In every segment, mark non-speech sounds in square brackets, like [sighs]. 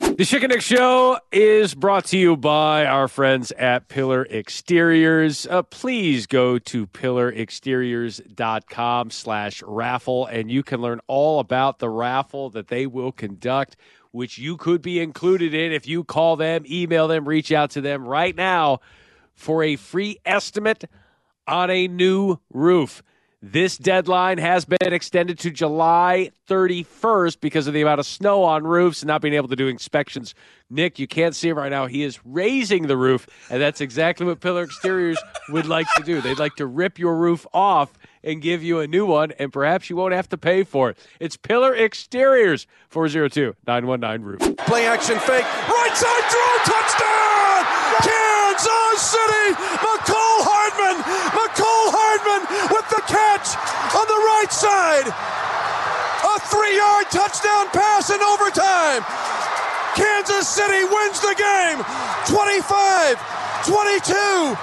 The Schick and Nick Show is brought to you by our friends at Pillar Exteriors. Uh, please go to pillarexteriors.com slash raffle and you can learn all about the raffle that they will conduct, which you could be included in if you call them, email them, reach out to them right now for a free estimate on a new roof. This deadline has been extended to July 31st because of the amount of snow on roofs and not being able to do inspections. Nick, you can't see him right now. He is raising the roof, and that's exactly what Pillar Exteriors would like to do. They'd like to rip your roof off and give you a new one, and perhaps you won't have to pay for it. It's Pillar Exteriors, 402 919 Roof. Play action fake, right side throw, touchdown! Kansas City! Mecole Hardman! Mecole Hardman with the catch on the right side! A three yard touchdown pass in overtime! Kansas City wins the game 25 22.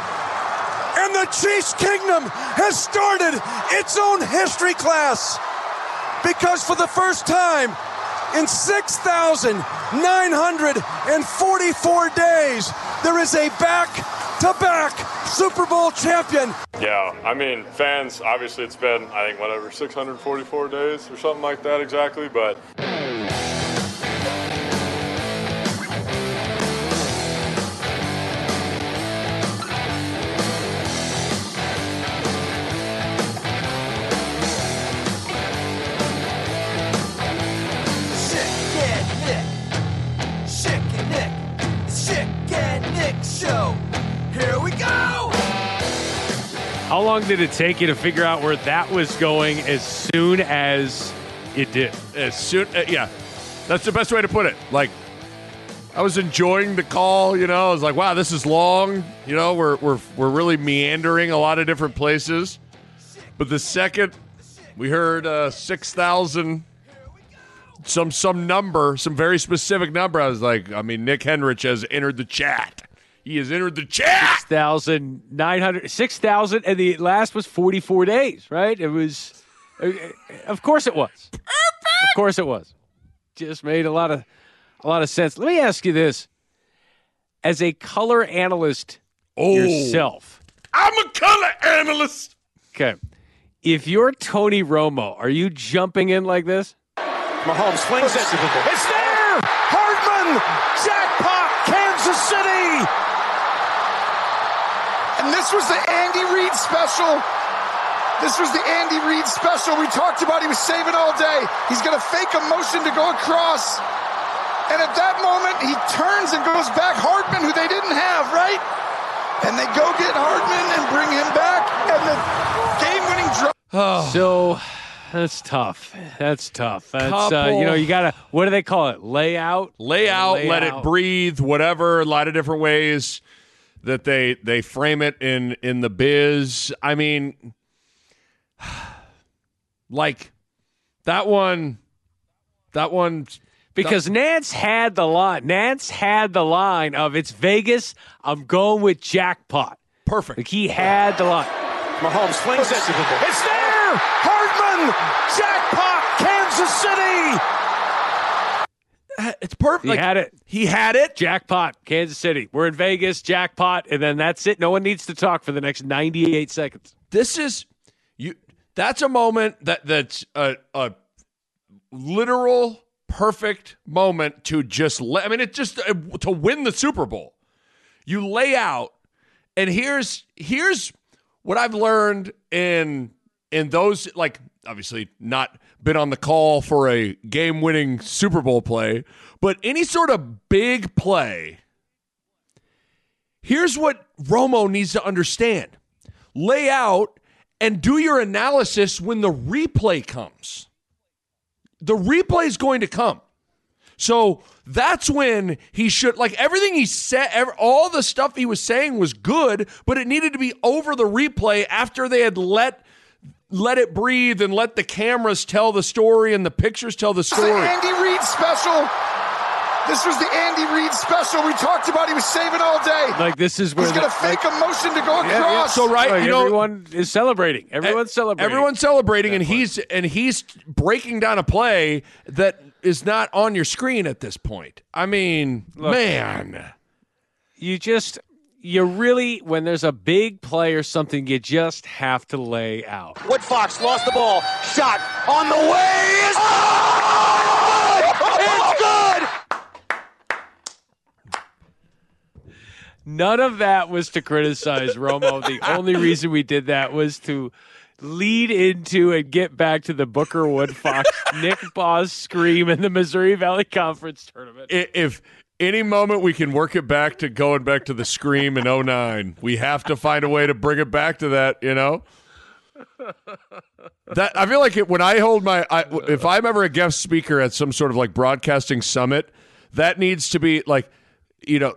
And the Chiefs Kingdom has started its own history class because for the first time in 6,944 days, there is a back to back Super Bowl champion. Yeah, I mean, fans, obviously it's been, I think, whatever, 644 days or something like that exactly, but. Long did it take you to figure out where that was going as soon as it did? As soon, uh, yeah, that's the best way to put it. Like, I was enjoying the call. You know, I was like, wow, this is long. You know, we're we're we're really meandering a lot of different places. But the second we heard uh, six thousand, some some number, some very specific number, I was like, I mean, Nick Henrich has entered the chat. He has entered the chat. 6,900, 6,000, and the last was 44 days, right? It was, uh, of course it was. Of course it was. Just made a lot of, a lot of sense. Let me ask you this. As a color analyst Oh. yourself, I'm a color analyst. okay, if you're Tony Romo, are you jumping in like this? Mahomes flings it. It's there! Hardman! Jackpot! Kansas City! And this was the Andy Reid special. This was the Andy Reid special we talked about. He was saving all day. He's going to fake a motion to go across. And at that moment, he turns and goes back. Hardman, who they didn't have, right? And they go get Hardman and bring him back. And the game winning drive. So that's tough. That's tough. That's uh, you know you gotta. What do they call it? Layout. layout, Lay let out. it breathe, whatever. A lot of different ways that they they frame it in in the biz. I mean, [sighs] like that one, that one. Because Nantz had the line. Nantz had the line of it's Vegas. I'm going with jackpot. Perfect. Like he had the line. Mahomes flings it. It's there! Hardman! Jackpot! Kansas City! It's perfect. He Like, had it. He had it. Jackpot. Kansas City. We're in Vegas. Jackpot, and then that's it. No one needs to talk for the next 98 seconds. This is you. That's a moment that that's a, a literal perfect moment to just. Let, I mean, it's just uh, to win the Super Bowl. You lay out, and here's here's what I've learned in in those like obviously not been on the call for a game winning Super Bowl play, but any sort of big play. Here's what Romo needs to understand lay out and do your analysis when the replay comes. The replay is going to come. So that's when he should like everything he said. all the stuff he was saying was good, but it needed to be over the replay after they had let let it breathe and let the cameras tell the story and the pictures tell the This is story. the Andy Reid special. This was the Andy Reid special we talked about. He was saving all day. Like this is where He's going to the- fake a motion to go Yeah, yeah. across. So right, Like, you know, everyone is celebrating. Everyone's celebrating. Everyone's celebrating, and he's and he's breaking down a play that is not on your screen at this point. I mean, man, you just you really when there's a big play or something, you just have to lay out. Woodfox lost the ball. Shot on the way is good. It's good. None of that was to criticize Romo. The only reason we did that was to lead into and get back to the Booker Woodfox Nick Boss scream in the Missouri Valley Conference tournament. If any moment we can work it back to going back to the scream in 09, we have to find a way to bring it back to that. You know. That I feel like it when I hold my I, if I'm ever a guest speaker at some sort of like broadcasting summit, that needs to be like you know.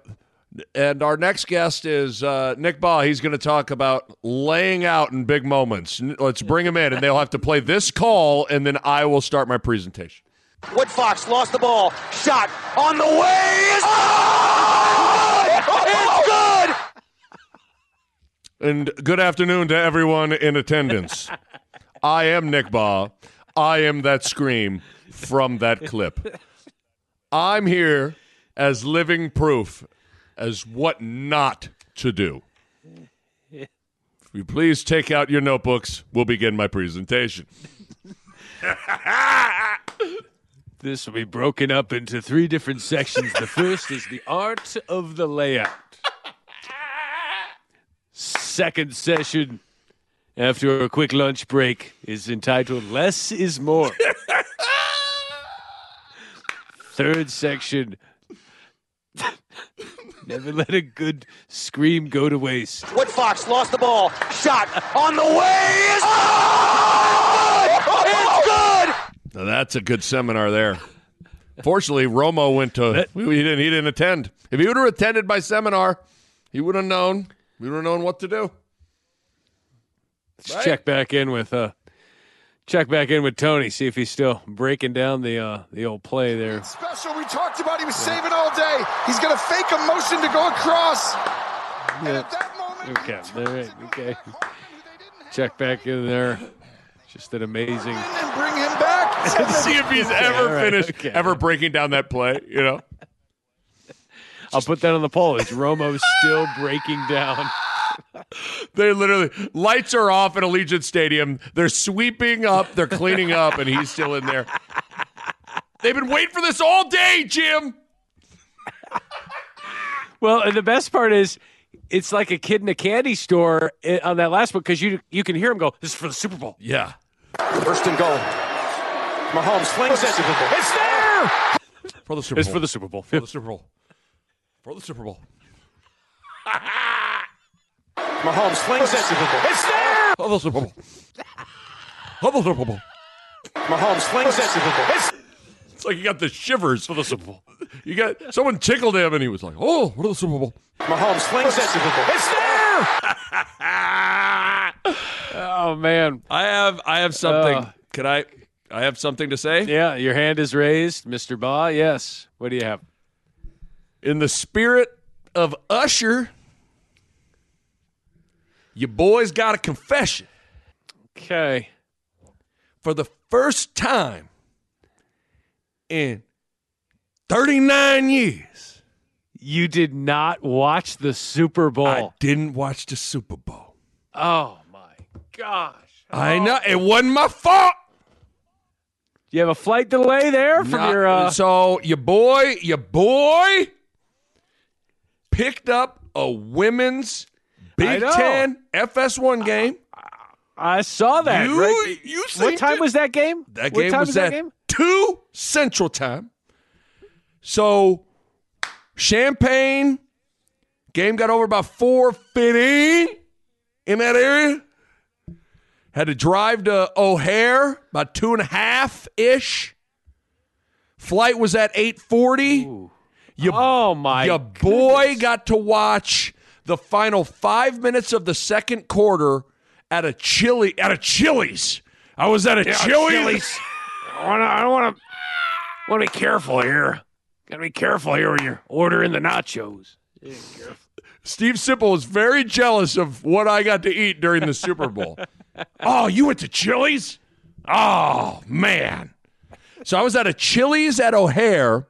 And our next guest is uh, Nick Bahe. He's going to talk about laying out in big moments. Let's bring him in, and they'll have to play this call, and then I will start my presentation. Woodfox lost the ball. Shot on the way is good. It's good. And good afternoon to everyone in attendance. I am Nick Bahe. I am that scream from that clip. I'm here as living proof as what not to do. If you please take out your notebooks, we'll begin my presentation. [laughs] This will be broken up into three different sections. The first is the art of the layout. Second session, after a quick lunch break, is entitled Less is More. Third section, never let a good scream go to waste. Woodfox lost the ball. Shot on the way is good. It's good. Now that's a good seminar there. Fortunately, Romo went to he didn't he didn't attend. If he would have attended my seminar, he would have known. We would have known what to do. Let's Right. check back in with uh, check back in with Tony. See if he's still breaking down the uh, the old play there. special we talked about. He was saving all day. He's going to fake a motion to go across. And at that moment, Okay, all right, okay. Will Hardy, who they didn't have Check back in there. Just an amazing. and bring him back. [laughs] See if he's ever all right, finished okay. ever breaking down that play, you know. [laughs] I'll put that on the poll. Is Romo still breaking down? [laughs] They literally lights are off at Allegiant Stadium. They're sweeping up, they're cleaning up, and he's still in there. They've been waiting for this all day, Jim. Well, and the best part is, it's like a kid in a candy store eh, on that last one because you you can hear him go, "This is for the Super Bowl." Yeah. First and goal. Mahomes flings it. It's there. For the Super Bowl. It's Bowl. for the Super Bowl. For the Super Bowl. For the Super Bowl. [laughs] Mahomes flings it. It's there. For the Super Bowl. For the Super Bowl. Mahomes flings it. It's It's like you got the shivers for the Super Bowl. You got someone tickled him and he was like, "Oh, what are the Super Bowl?" Mahomes flings it. It's there. [laughs] Oh man, I have I have something. Uh. Could I I have something to say? yeah, your hand is raised, Mister Bahe. Yes. What do you have? In the spirit of Usher, your boy's got a confession. Okay. For the first time in 39 years, You did not watch the Super Bowl. I didn't watch the Super Bowl. oh my gosh. I oh. know it wasn't my fault. You have a flight delay there from Not- your. Uh, so your boy, your boy picked up a women's I Big. Ten FS1 game. I saw that. You- right? you what time it? was that game? That what game time was, was that at game? two Central Time. So Champaign game got over about four fifteen in that area. Had to drive to O'Hare about two and a half ish. Flight was at 840. You, Oh my! your boy got to watch the final five minutes of the second quarter at a chili at a Chili's. I was at a Chili's. I wanna, I don't want to. Want to be careful here. Got to be careful here when you're ordering the nachos. Steve Sipple was very jealous of what I got to eat during the Super Bowl. [laughs] oh, you went to Chili's? Oh, man. So I was at a Chili's at O'Hare.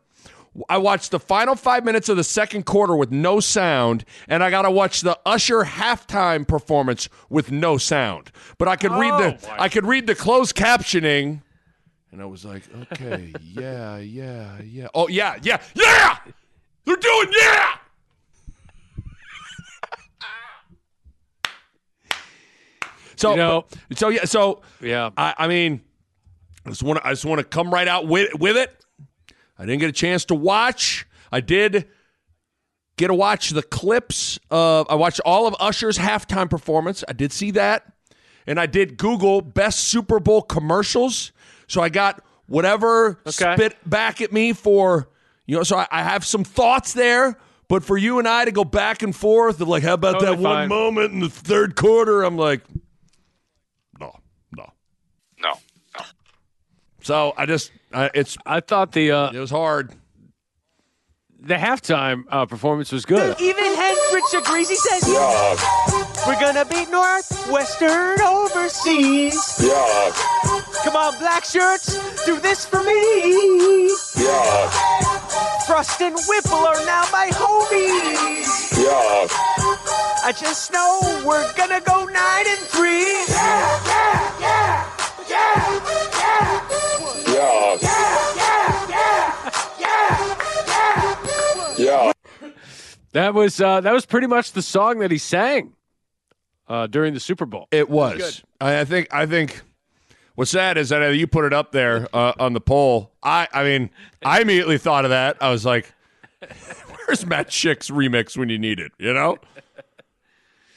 I watched the final five minutes of the second quarter with no sound, and I got to watch the Usher halftime performance with no sound. But I could read the oh, I could read the closed captioning, and I was like, okay, [laughs] yeah, yeah, yeah. Oh yeah, yeah, yeah. They're doing yeah. So You know- so yeah, so Yeah. I, I mean, I just want to I just want to come right out with with it. I didn't get a chance to watch. I did get to watch the clips of. I watched all of Usher's halftime performance. I did see that, and I did Google best Super Bowl commercials. So I got whatever Okay. spit back at me for you know. So I, I have some thoughts there. But for you and I to go back and forth of like, how about Totally that one fine. moment in the third quarter? I'm like, no, no. No. So I just, I, it's I thought the uh, it was hard. the halftime uh, performance was good. Even Hendrix agrees. He says, We're gonna beat Northwestern overseas. Yeah. Come on, black shirts, do this for me. Yeah. Frost and Whipple are now my homies. Yeah. I just know we're gonna go nine and three. Yeah, yeah, yeah, yeah, yeah, Yeah. yeah, yeah, Yeah. That was uh, that was pretty much the song that he sang uh, during the Super Bowl. It was. I, I think. I think. What's sad is that you put it up there uh, on the poll. I. I mean, I immediately thought of that. I was like, [laughs] "Where's Matt Schick's remix when you need it?" You know.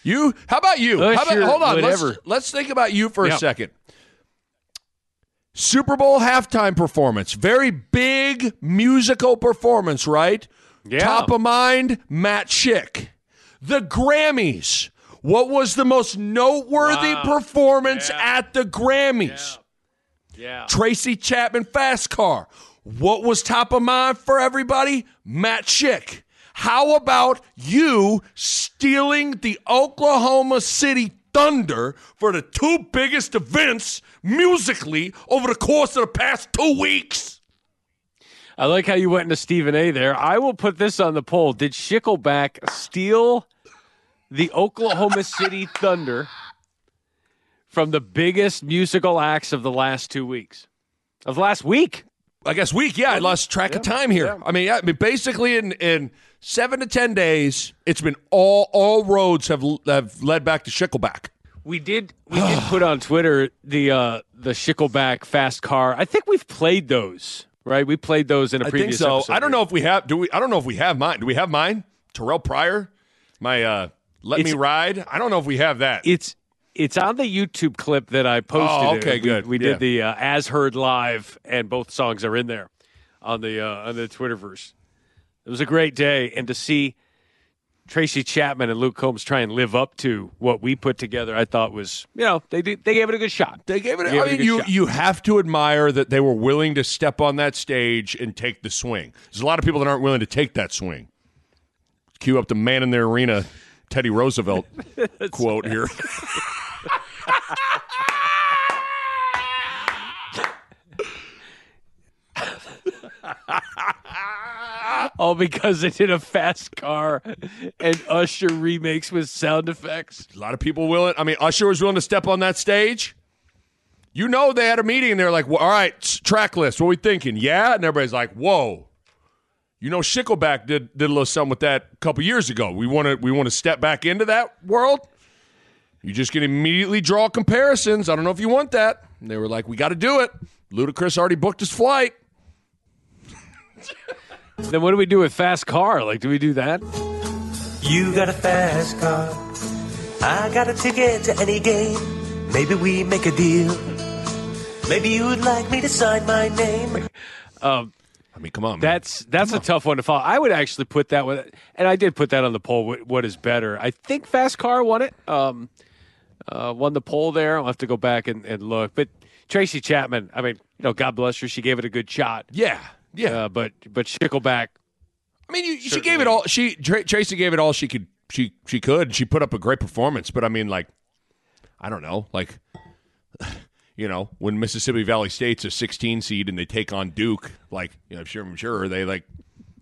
You. How about you? How about, hold on. Let's, let's think about you for Yeah. a second. Super Bowl halftime performance. Very big musical performance, right? Yeah. Top of mind, Matt Schick. The Grammys. What was the most noteworthy Wow. performance Yeah. at the Grammys? Yeah. Tracy Chapman Fast Car. What was top of mind for everybody? Matt Schick. How about you stealing the Oklahoma City Thunder for the two biggest events musically over the course of the past two weeks? I like how you went into Stephen A. there. I will put this on the poll. Did Schickelback steal the Oklahoma [laughs] City Thunder from the biggest musical acts of the last two weeks? Of last week? I guess week, yeah. I lost track of time here. I mean, yeah, I mean, basically in in seven to ten days, it's been all all roads have have led back to Schickelback. We did we did put on Twitter the uh the Schickelback fast car. I think we've played those, right? We played those in a I previous think so. episode. I don't know if we have. Do we? I don't know if we have mine. Do we have mine? Terrelle Pryor, my uh, let me ride. I don't know if we have that. It's it's on the YouTube clip that I posted. Oh, okay, We- good. We, Yeah. did the uh, as heard live, and both songs are in there on the uh, on the Twitterverse. It was a great day, and to see Tracy Chapman and Luke Combs try and live up to what we put together, I thought was you know they did, they gave it a good shot. They gave it. They gave I mean, good you shot. you have to admire that they were willing to step on that stage and take the swing. There's a lot of people that aren't willing to take that swing. Cue up the man in the arena, Teddy Roosevelt [laughs] quote here. [laughs] [laughs] [laughs] All because they did a fast car and Usher remakes with sound effects. A lot of people willing. I mean, Usher was willing to step on that stage. You know, they had a meeting and they're like, well, "All right, track list. What we thinking? Yeah." And everybody's like, "Whoa." You know, Schickelback did did a little something with that a couple years ago. We want to we want to step back into that world. You just can immediately draw comparisons. I don't know if you want that. And they were like, "We got to do it." Ludacris already booked his flight. [laughs] Then what do we do with fast car? Like, do we do that? You got a fast car. I got a ticket to any game. Maybe we make a deal. Maybe you'd like me to sign my name. I mean, come on, man. That's that's a tough one to follow. I would actually put that one, and I did put that on the poll. What, what is better? I think Fast Car won it. Um, uh, won the poll there. I'll have to go back and, and look. But Tracy Chapman, I mean, you know, God bless her. She gave it a good shot. yeah, yeah. Uh, but but Schickelback, I mean, you, she gave it all. She Tra- Tracy gave it all she could. She she could. She put up a great performance. But I mean, like, I don't know, like, [sighs] you know, when Mississippi Valley State's a 16 seed and they take on Duke, like, you know, I'm sure I'm sure they like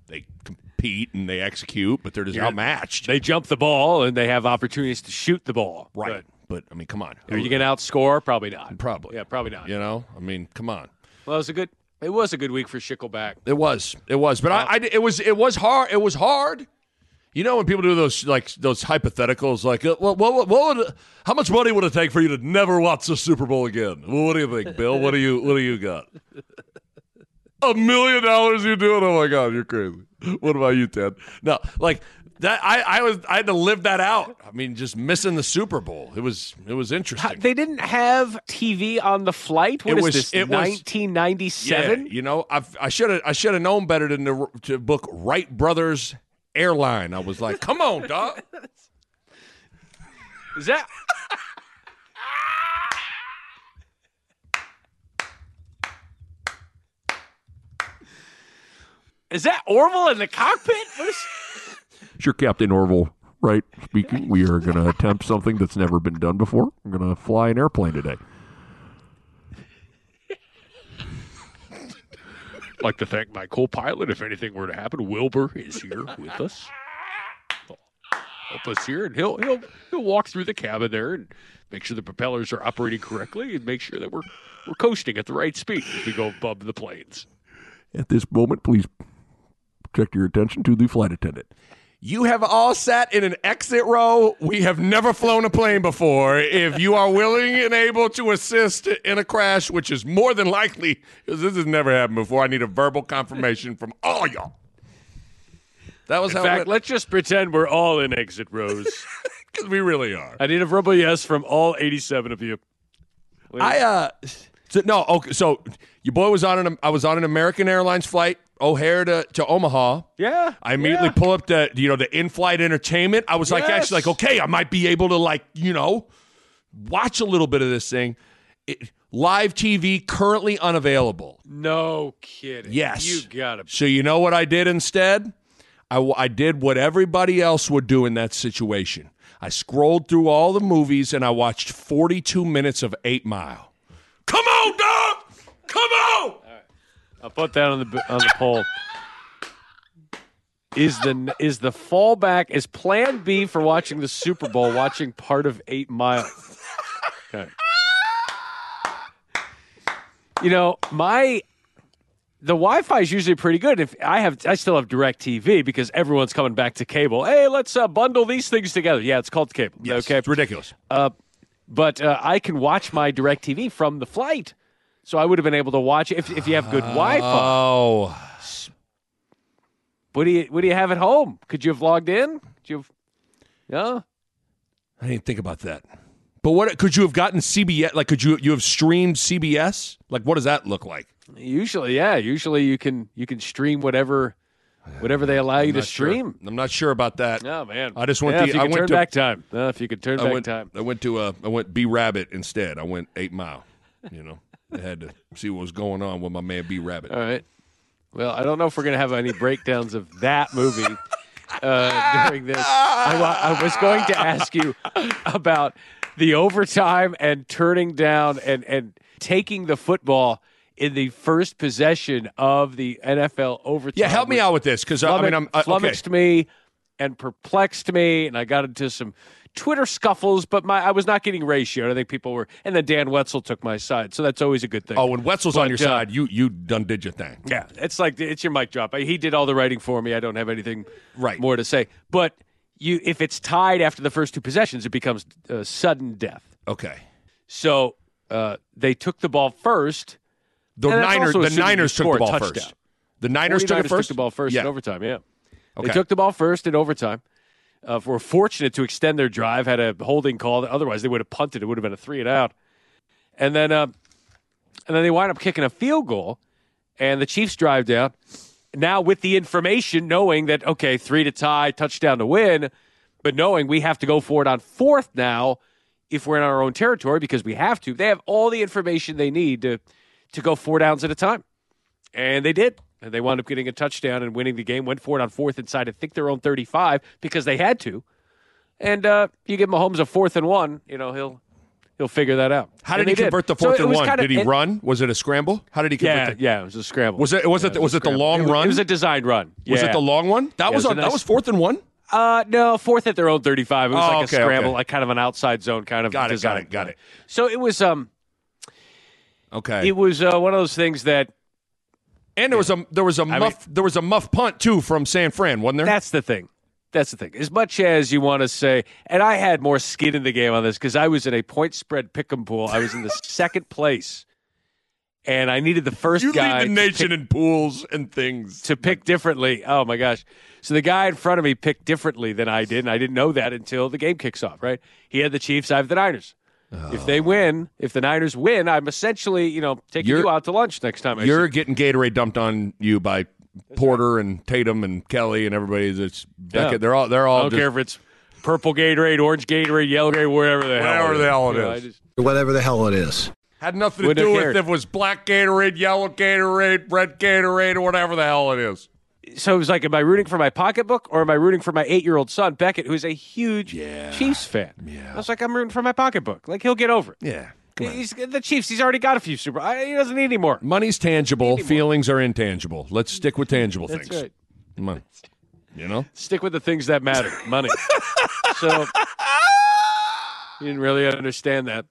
they compete and they execute, but they're just outmatched. they jump the ball and they have opportunities to shoot the ball. right. But I mean, come on. Are you going to outscore? Probably not. Probably. Yeah, probably not. You know, I mean, come on. Well, it was a good. It was a good week for Schickelback. It was. It was. But I, I, it was. It was hard. It was hard. You know when people do those like those hypotheticals, like, uh, well, what, what would, how much money would it take for you to never watch the Super Bowl again? Well, what do you think, Bill? What do you What do you got? A million dollars? You do it? Oh my God, you're crazy. What about you, Ted? No, like that. I, I was. I had to live that out. I mean, just missing the Super Bowl. It was. It was interesting. They didn't have TV on the flight. What It is was- this? it was- 1997. Yeah, you know, I've, I should have I should have known better than to, to book Wright Brothers Airline. I was like, come on, dog. [laughs] Is that? Is that Orville in the cockpit? Is? Sure, Captain Orville, right? Speaking, we are going to attempt something that's never been done before. We're going to fly an airplane today. I'd like to thank my co-pilot. If anything were to happen, Wilbur is here with us. Help us here, and he'll he'll he'll walk through the cabin there and make sure the propellers are operating correctly, and make sure that we're we're coasting at the right speed as we go above the planes. At this moment, please direct your attention to the flight attendant. You have all sat in an exit row. We have never flown a plane before. If you are willing and able to assist in a crash, which is more than likely, because this has never happened before, I need a verbal confirmation from all y'all. That was In how fact, let's just pretend we're all in exit rows. [laughs] because we really are. I need a verbal yes from all 87 of you. I uh, so, no, okay. So your boy was on an I was on an American Airlines flight, O'Hare to, to Omaha. Yeah. I immediately yeah. pull up the you know the in-flight entertainment. I was like Yes. actually like, okay, I might be able to like you know watch a little bit of this thing. It, live TV currently unavailable. No kidding. Yes. You got to. So you know what I did instead? I, I did what everybody else would do in that situation. I scrolled through all the movies and I watched 42 minutes of Eight Mile. Come on, dog! Come on! I'll put that on the on the poll. Is the is the fallback is Plan B for watching the Super Bowl? Watching part of Eight Mile. Okay. You know my the Wi-Fi is usually pretty good. If I have, I still have Direct TV because everyone's coming back to cable. Hey, let's uh, bundle these things together. Yeah, it's called cable. Yes, okay, It's ridiculous. But uh, I can watch my Direct TV from the flight. So I would have been able to watch it if, if you have good Wi-Fi. Oh. What do you What do you have at home? Could you have logged in? Could you have? Yeah. I didn't think about that. But what could you have gotten CBS? Like, could you you have streamed CBS? Like, what does that look like? Usually, yeah. Usually, you can you can stream whatever whatever they allow you to not sure. stream. I'm not sure about that. Oh man, I just went Yeah, the- if you I could went turn to- back time. If you could turn I back went. time. I went to uh, I went B Rabbit instead. I went Eight Mile. You know, I had to see what was going on with my man B Rabbit. All right. Well, I don't know if we're gonna have any breakdowns of that movie uh, during this. I, I was going to ask you about the overtime and turning down and and taking the football in the first possession of the NFL overtime. Yeah, help me out with this because I mean I'm uh, okay. flummoxed me and perplexed me, and I got into some Twitter scuffles. But my I was not getting ratioed. I think people were, and then Dan Wetzel took my side, so that's always a good thing. Oh, when Wetzel's on your uh, side, you you done did your thing. yeah, it's like it's your mic drop. He did all the writing for me. I don't have anything Right. more to say. But you, if it's tied after the first two possessions, it becomes uh, sudden death. Okay. So uh, they took the ball first. The And Niners the Niners took the ball first. The Niners took it 49ers first. the ball first Yeah. in overtime. Yeah, Okay. they took the ball first in overtime. Uh, were fortunate to extend their drive. Had a holding call. Otherwise, they would have punted. It would have been a three and out. And then, uh, and then they wind up kicking a field goal, and the Chiefs drive down. now with the information, knowing that okay, three to tie, touchdown to win, but knowing we have to go for it on fourth now if we're in our own territory because we have to. They have all the information they need to to go four downs at a time, and they did. And they wound up getting a touchdown and winning the game. Went for it on fourth inside, I think their own thirty-five because they had to. And uh, you give Mahomes a fourth and one, you know he'll he'll figure that out. How And did he they convert the fourth it and one? kinda- did he it- run? Was it a scramble? How did he Yeah, convert? the, yeah, it was a scramble. Was it? Was it? Yeah, was it the long It was- run? It was a designed run. Was it the long one? That Yeah, was was on, a that was fourth and one. Uh, no, fourth at their own 35. It was Oh, like okay, a scramble, okay. like kind of an outside zone kind of Got it, got it, got it. So it was um Okay. it was uh, one of those things that and there was a there was a I muff there was a muff punt too from San Fran, wasn't there? that's the thing. That's the thing. As much as you want to say, and I had more skin in the game on this because I was in a point spread pick'em pool. I was in the [laughs] second place, and I needed the first you guy lead the nation pick- in pools and things. to pick differently. Oh my gosh. So the guy in front of me picked differently than I did, and I didn't know that until the game kicks off, right? He had the Chiefs, I have the Niners. If they win, if the Niners win, I'm essentially, you know, taking You're- you out to lunch next time I You're see getting Gatorade dumped on you by Porter and Tatum and Kelly and everybody that's Beckett. Yeah. They're all they're I all don't just, care if it's purple Gatorade, orange Gatorade, yellow Gatorade, whatever the hell Whatever it the is. hell it You know, just- Whatever the hell it is. had nothing to Wouldn't do with cared. if it was black Gatorade, yellow Gatorade, red Gatorade, or whatever the hell it is. So it was like, am I rooting for my pocketbook or am I rooting for my eight year old son, Beckett, who's a huge Yeah. Chiefs fan? Yeah. I was like, I'm rooting for my pocketbook. Like, he'll get over it. Yeah. He's the Chiefs. He's already got a few Super. He doesn't need any more. Money's tangible, feelings are intangible. Let's stick with tangible That's things. right. On. You know? Stick with the things that matter. Money. [laughs] so you didn't really understand that.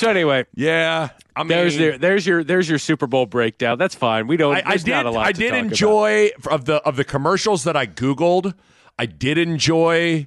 So anyway, Yeah. I mean, there's your there's your there's your Super Bowl breakdown. That's fine. We don't. I, I did. Not a lot I did talk about. enjoy of the of the commercials that I googled. I did enjoy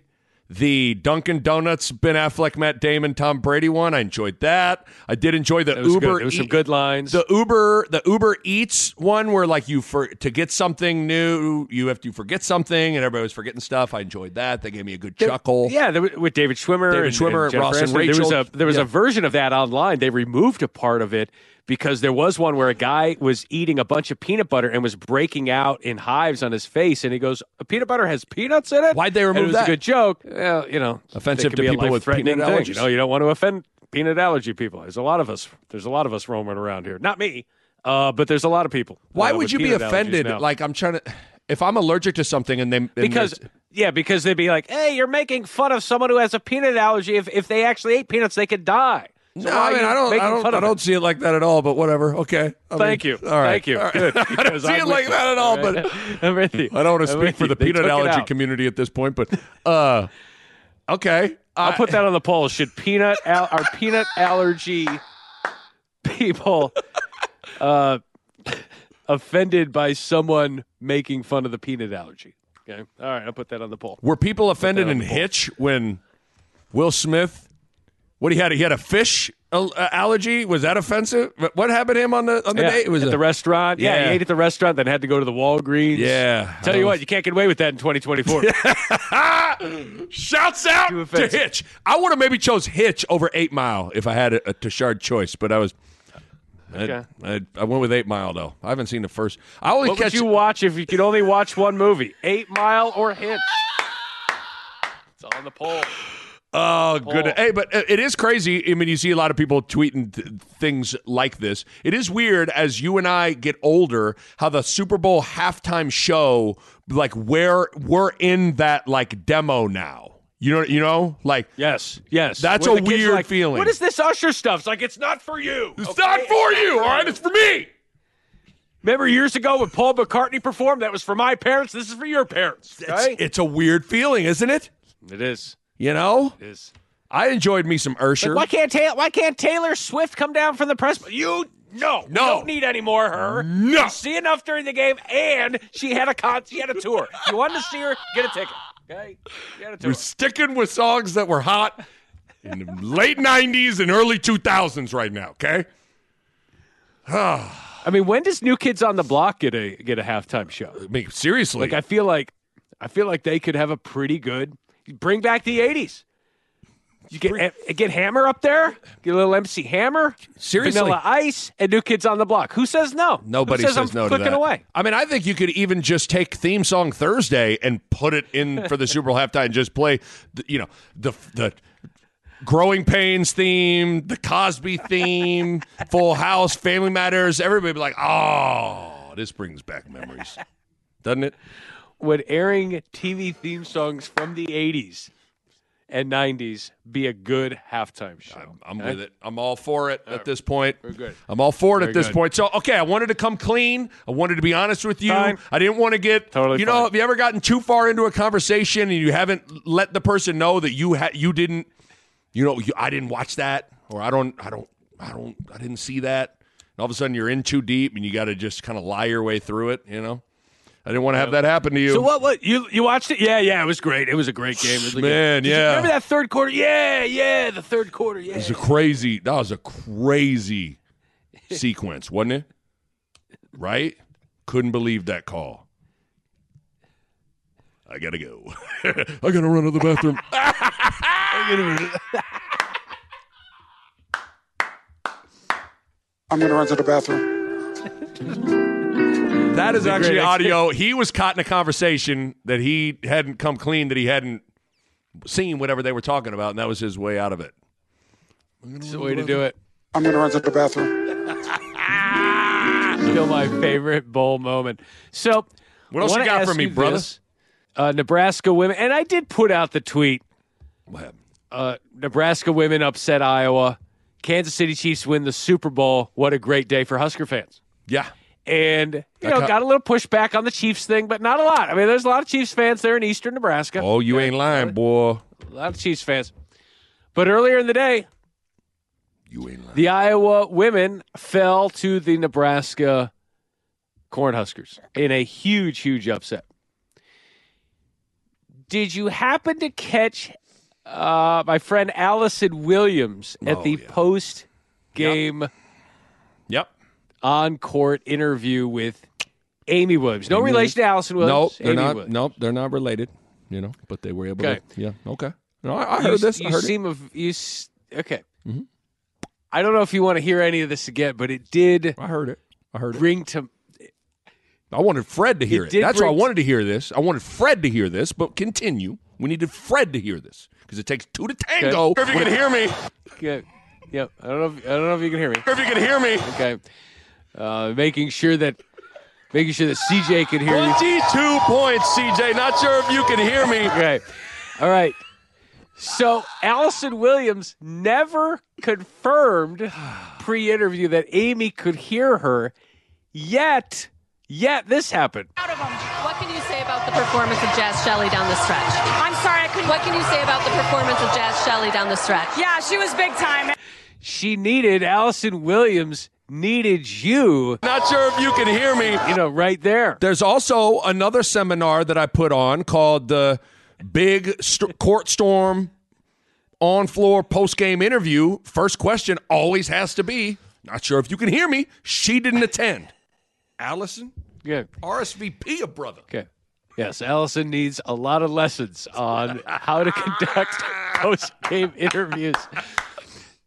the Dunkin' Donuts, Ben Affleck, Matt Damon, Tom Brady one. I enjoyed that. I did enjoy the It was Uber. good. There was some good lines. The Uber, the Uber Eats one, where like you for to get something new, you have to forget something, and everybody was forgetting stuff. I enjoyed that. They gave me a good There- chuckle. Yeah, there, with David Schwimmer, David and, Schwimmer, and Jennifer Ross and Aniston. There was Rachel. a there was Yeah. a version of that online. They removed a part of it because there was one where a guy was eating a bunch of peanut butter and was breaking out in hives on his face, and he goes, "Peanut butter has peanuts in it." Why'd they And remove it was that? a good joke. Well, you know, Offensive to people with peanut thing. allergies? You know, you don't want to offend peanut allergy people. There's a lot of us. There's a lot of us roaming around here. Not me, uh, but there's a lot of people. Why uh, would you be offended? Like I'm trying to. If I'm allergic to something and they and because yeah, because they'd be like, "Hey, you're making fun of someone who has a peanut allergy. If if they actually ate peanuts, they could die." So No, I mean I don't. I don't. I don't see it like that at all. But whatever. Okay. I Thank mean, you. All right. Thank you. All right. Good. [laughs] I don't see I'm it like you. that at all. But [laughs] I'm with you. I don't want to speak for the They peanut allergy community at this point. But uh, okay. I'll put that on the poll. Should peanut al- are peanut allergy people uh, offended by someone making fun of the peanut allergy? Okay. All right. I'll put that on the poll. Were people offended in. Hitch when Will Smith? What he had? He had a fish uh, allergy. Was that offensive? What- happened to him on the on the Yeah, day? It was at a- the restaurant. Yeah. Yeah. he ate at the restaurant, then had to go to the Walgreens. Yeah. Tell you what, you can't get away with that in 2024. [laughs] Shouts out to. Hitch. I would have maybe chose Hitch over Eight Mile if I had a, a Tashard choice, but I was. I- Okay. I, I went with Eight Mile though. I haven't seen the first. I only What catch would you watch if you could only watch one movie? Eight Mile or Hitch? It's on the poll. Oh, good. Hey, but it is crazy. I mean, you see a lot of people tweeting th- things like this. It is weird as you and I get older how the Super Bowl halftime show, like where we're in that like demo now. You know, you know, like Yes, yes. That's a the kids are weird like, feeling. What is this Usher stuff? It's like it's not for you. it's okay? not for you. All right, it's for me. Remember years ago when Paul McCartney performed? That was for my parents. This is for your parents. Okay? It's, it's a weird feeling, isn't it? it is. You know, It is. I enjoyed me some Ursher. Like, why can't Taylor? Why can't Taylor Swift come down from the press? You no, we No. don't need any more of her. No. You see enough during the game, and she had a con. She had a tour. You wanted to see her? Get a ticket. Okay, get a tour. We're sticking with songs that were hot in the late '90s and early 2000s right now. Okay. [sighs] I mean, when does New Kids on the Block get a get a halftime show? I mean, seriously. Like, I feel like I feel like they could have a pretty good bring back the '80s. You get eh, get Hammer up there. Get a little MC Hammer. Seriously. Vanilla Ice and New Kids on the Block. Who says no? Nobody Who says, says I'm no to that. away. I mean, I think you could even just take theme song Thursday and put it in for the Super Bowl halftime and just play, the, you know, the the growing pains theme, the Cosby theme, Full House, Family Matters. Everybody be like, oh, this brings back memories, doesn't it? Would airing TV theme songs from the 80s and 90s be a good halftime show? I'm Okay? with it. I'm all for it at this point. Very good. I'm all for it Very at this good. point. So, okay, I wanted to come clean. I wanted to be honest with you. Fine. I didn't want to get Totally You know, fine. have you ever gotten too far into a conversation and you haven't let the person know that you had you didn't, you know, you, I didn't watch that or I don't, I don't, I don't, I didn't see that. And all of a sudden you're in too deep and you got to just kind of lie your way through it. You know, I didn't want to have that happen to you. So what? What you you watched it? Yeah, yeah, it was great. It was a great game. It was a good- Man, Did you yeah. remember that third quarter? Yeah, yeah, the third quarter. Yeah. It was a crazy. That was a crazy [laughs] sequence, wasn't it? Right? Couldn't believe that call. I gotta go. [laughs] I gotta run to the bathroom. [laughs] I'm going to run to the bathroom. That is actually audio. He was caught in a conversation that he hadn't come clean, that he hadn't seen whatever they were talking about, and that was his way out of it. It's the way to do it. I'm going to run to the bathroom. [laughs] Still my favorite bowl moment. So, What else I you got for me, brother? this. Uh, Nebraska women, and I did put out the tweet. What happened? Uh, Nebraska women upset Iowa. Kansas City Chiefs win the Super Bowl. What a great day for Husker fans. Yeah. And, you know, got a little pushback on the Chiefs thing, but not a lot. I mean, there's a lot of Chiefs fans there in eastern Nebraska. Oh, you ain't lying, boy. A lot of Chiefs fans. But earlier in the day, You ain't lying. the Iowa women fell to the Nebraska Cornhuskers in a huge, huge upset. Did you happen to catch uh, my friend Allison Williams at Oh, the yeah. post game Yep. On court interview with Amy Williams? No Amy relation to Allison Nope, Williams. they're Amy not. Williams. Nope, they're not related. You know, but they were able Okay. to. Yeah. Okay. No, I, I You- heard this. You I heard it. seem of you. s- Okay. Mhm. I don't know if you want to hear any of this again, but it did I heard it. I heard it. bring to I wanted Fred to hear It it. That's why I wanted to hear this. I wanted Fred to hear this, but continue. We needed Fred to hear this because it takes two to tango. If you can hear me, Yeah, yep. I don't know. If, I don't know if you can hear me. if you can hear me, Okay. Uh, making sure that making sure that CJ can hear you. twenty-two points, CJ. Not sure if you can hear me. [laughs] Okay. All right. So Allison Williams never confirmed pre-interview that Amy could hear her. Yet, yet this happened. What can you say about the performance of Jaz Shelley down the stretch? I'm sorry, I couldn't. What can you say about the performance of Jaz Shelley down the stretch? Yeah, she was big time. She needed Allison Williams needed you. Not sure if you can hear me. You know, right there. There's also another seminar that I put on called the Big St- Court Storm On Floor Post Game Interview. First question always has to be Not sure if you can hear me. She didn't attend. Allison, Yeah. RSVP a brother. Okay. Yes, Allison needs a lot of lessons on how to conduct [laughs] post-game interviews.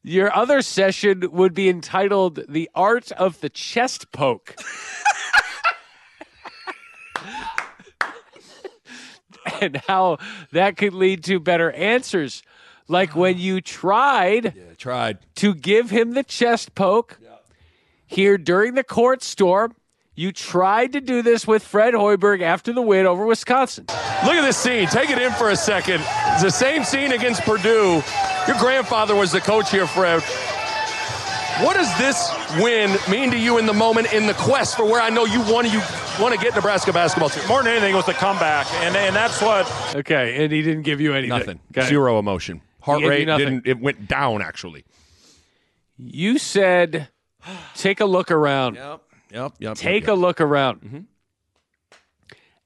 Your other session would be entitled "The Art of the Chest Poke." [laughs] and how that could lead to better answers. Like when you tried Yeah, tried. to give him the chest poke here during the court storm. You tried to do this with Fred Hoiberg after the win over Wisconsin. Look at this scene. Take it in for a second. It's the same scene against Purdue. Your grandfather was the coach here, Fred. What does this win mean to you in the moment in the quest for where I know you want you want to get Nebraska basketball to? More than anything, it was the comeback, and and that's what. Okay, and he didn't give you anything. Nothing. Okay. Zero emotion. Heart He gave you rate nothing. didn't. It went down actually. You said, [gasps] take a look around. Yep. Yep. Yep. Take a look around. Mm-hmm.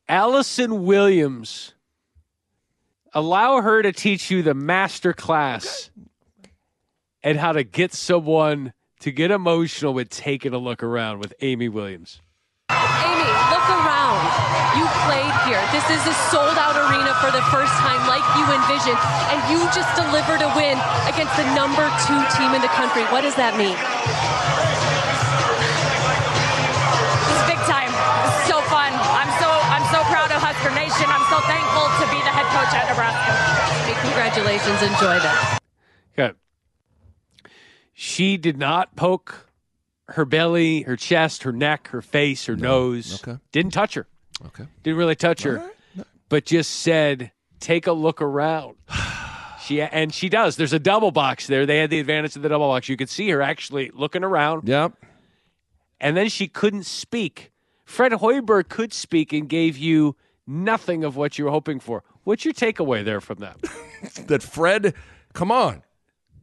Allison Williams, allow her to teach you the master class and how to get someone to get emotional with taking a look around with Amy Williams. Amy, look around. You played here. This is a sold out arena for the first time, like you envisioned, and you just delivered a win against the number two team in the country. What does that mean? So thankful to be the head coach at Nebraska. Hey, congratulations. Enjoy that. Okay. She did not poke her belly, her chest, her neck, her face, her nose. Okay. Didn't touch her. Okay. Didn't really touch her. But just said, take a look around. [sighs] She and she does. There's a double box there. They had the advantage of the double box. You could see her actually looking around. Yep. And then she couldn't speak. Fred Hoiberg could speak and gave you nothing of what you were hoping for. What's your takeaway there from that? [laughs] that Fred, come on,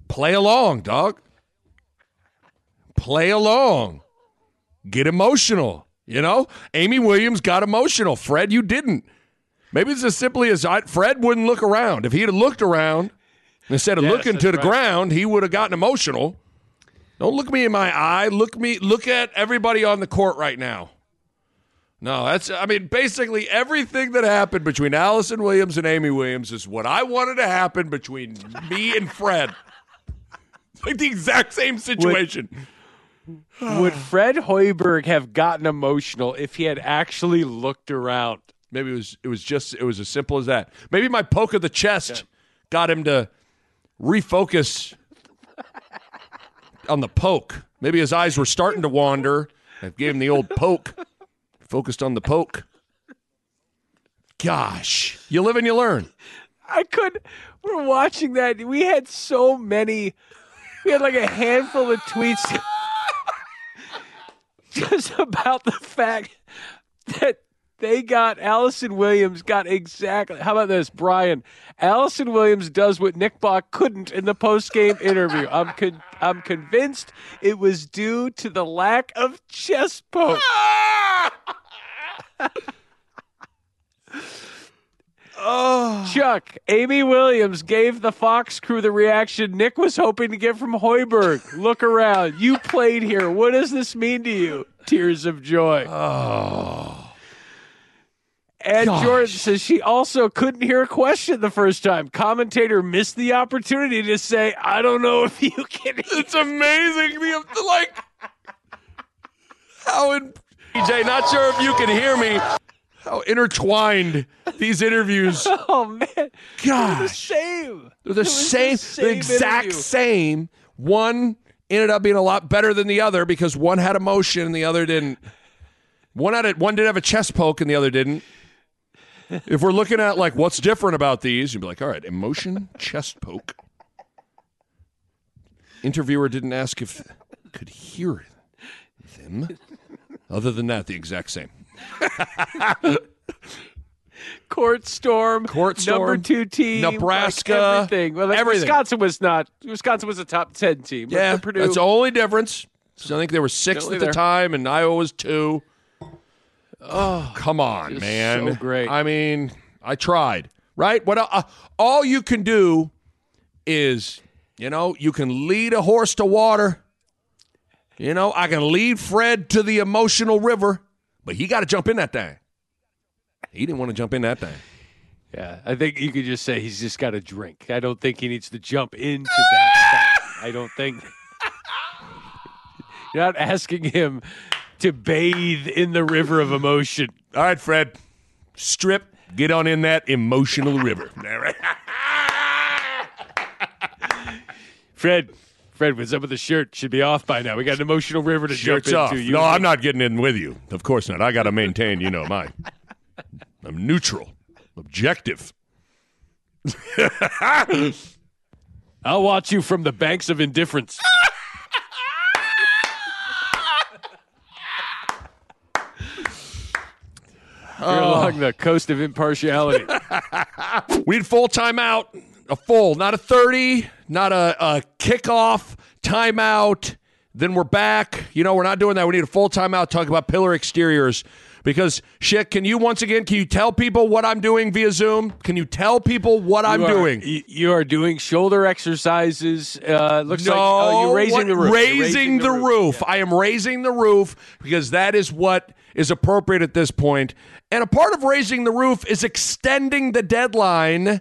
play along, dog. Play along. Get emotional. You know, Amy Williams got emotional. Fred, you didn't. Maybe it's as simply as I, Fred wouldn't look around. If he had looked around instead of Yes, looking to the right. ground, he would have gotten emotional. Don't look me in my eye. Look me. Look at everybody on the court right now. No, that's. I mean, basically everything that happened between Allison Williams and Amy Williams is what I wanted to happen between me and Fred. It's [laughs] like the exact same situation. Would Fred Hoiberg have gotten emotional if he had actually looked around? Maybe it was. It was just. It was as simple as that. Maybe my poke of the chest got him to refocus on the poke. Maybe his eyes were starting to wander. I gave him the old poke. Focused on the poke. Gosh, you live and you learn. I could. We're watching that. We had so many. We had like a handful of tweets [laughs] just about the fact that they got Allison Williams got exactly. How about this, Brian? Allison Williams does what Nick Bahe couldn't in the post game interview. I'm con- I'm convinced it was due to the lack of chest poke. Oh. Chuck, Amy Williams gave the Fox crew the reaction Nick was hoping to get from Hoiberg. Look around. You played here. What does this mean to you? Tears of joy. Oh. And Gosh. Jordan says she also couldn't hear a question the first time. Commentator missed the opportunity to say, I don't know if you can hear. It's amazing. The, like, how in DJ, not sure if you can hear me. How intertwined these interviews. [laughs] Oh, man. They're the same. They're the It was same, the, exact interview. same. One ended up being a lot better than the other because one had emotion and the other didn't. One had it. One did have a chest poke and the other didn't. If we're looking at like what's different about these, you'd be like, all right, emotion, chest poke. Interviewer didn't ask if could hear them. Other than that, the exact same. [laughs] Court storm, Court storm, number two team, like Nebraska, everything. Well, like, everything. Wisconsin was not. Wisconsin was a top ten team. Yeah, Purdue, that's the only difference. So I think they were sixth at the there. time, and Iowa was two. Oh, come on, man! so great. I mean, I tried. Right? What? Uh, all you can do is, you know, you can lead a horse to water. You know, I can lead Fred to the emotional river, but he got to jump in that thing. He didn't want to jump in that thing. Yeah, I think you could just say he's just got to drink. I don't think he needs to jump into that. thing. I don't think [laughs] you're not asking him to bathe in the river of emotion. All right, Fred, strip, get on in that emotional river. All right. [laughs] Fred, Fred, what's up with the shirt? Should be off by now. We got an emotional river to Shirts jump off. into. You No, I'm not getting in with you. Of course not. I got to maintain, you know, my. I'm neutral, objective. [laughs] I'll watch you from the banks of indifference. [laughs] You're Oh. along the coast of impartiality. [laughs] We need full timeout, a full, not a 30, not a, a kickoff timeout. Then we're back. You know, we're not doing that. We need a full timeout talk about pillar exteriors. Because, shit, can you once again, can you tell people what I'm doing via Zoom? Can you tell people what I'm are- doing? You are doing shoulder exercises. Uh, looks no, like oh, you're raising what- the roof. You're Raising, the, roof. I am raising the roof because that is what is appropriate at this point. And a part of raising the roof is extending the deadline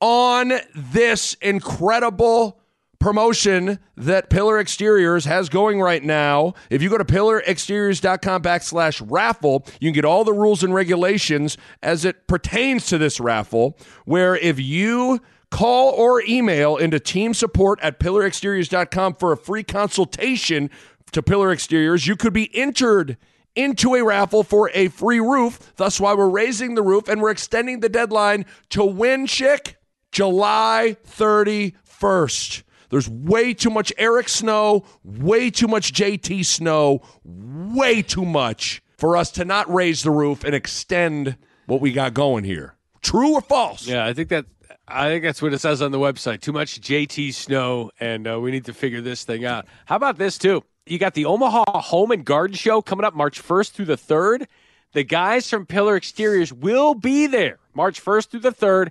on this incredible promotion that Pillar Exteriors has going right now. If you go to pillarexteriors.com backslash raffle, you can get all the rules and regulations as it pertains to this raffle, where if you call or email into team support at pillarexteriors.com for a free consultation to Pillar Exteriors, you could be entered into a raffle for a free roof. That's why we're raising the roof and we're extending the deadline to win, Schick, July 31st. There's way too much Eric Snow, way too much JT Snow, way too much for us to not raise the roof and extend what we got going here. True or false? Yeah, I think that I think that's what it says on the website. Too much JT Snow, and uh, we need to figure this thing out. How about this too? You got the Omaha Home and Garden Show coming up March 1st through the 3rd. The guys from Pillar Exteriors will be there March 1st through the 3rd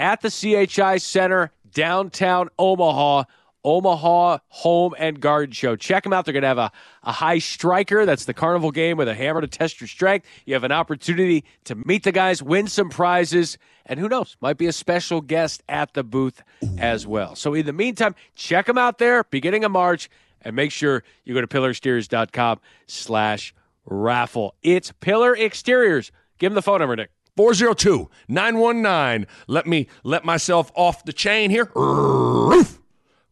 at the CHI Center downtown Omaha. Omaha Home and Garden Show. Check them out. They're going to have a, a high striker. That's the carnival game with a hammer to test your strength. You have an opportunity to meet the guys, win some prizes, and who knows, might be a special guest at the booth as well. So in the meantime, check them out there beginning of March and make sure you go to pillarexteriors.com slash raffle. It's Pillar Exteriors. Give them the phone number, Nick. 402 919. Let me let myself off the chain here. Roof.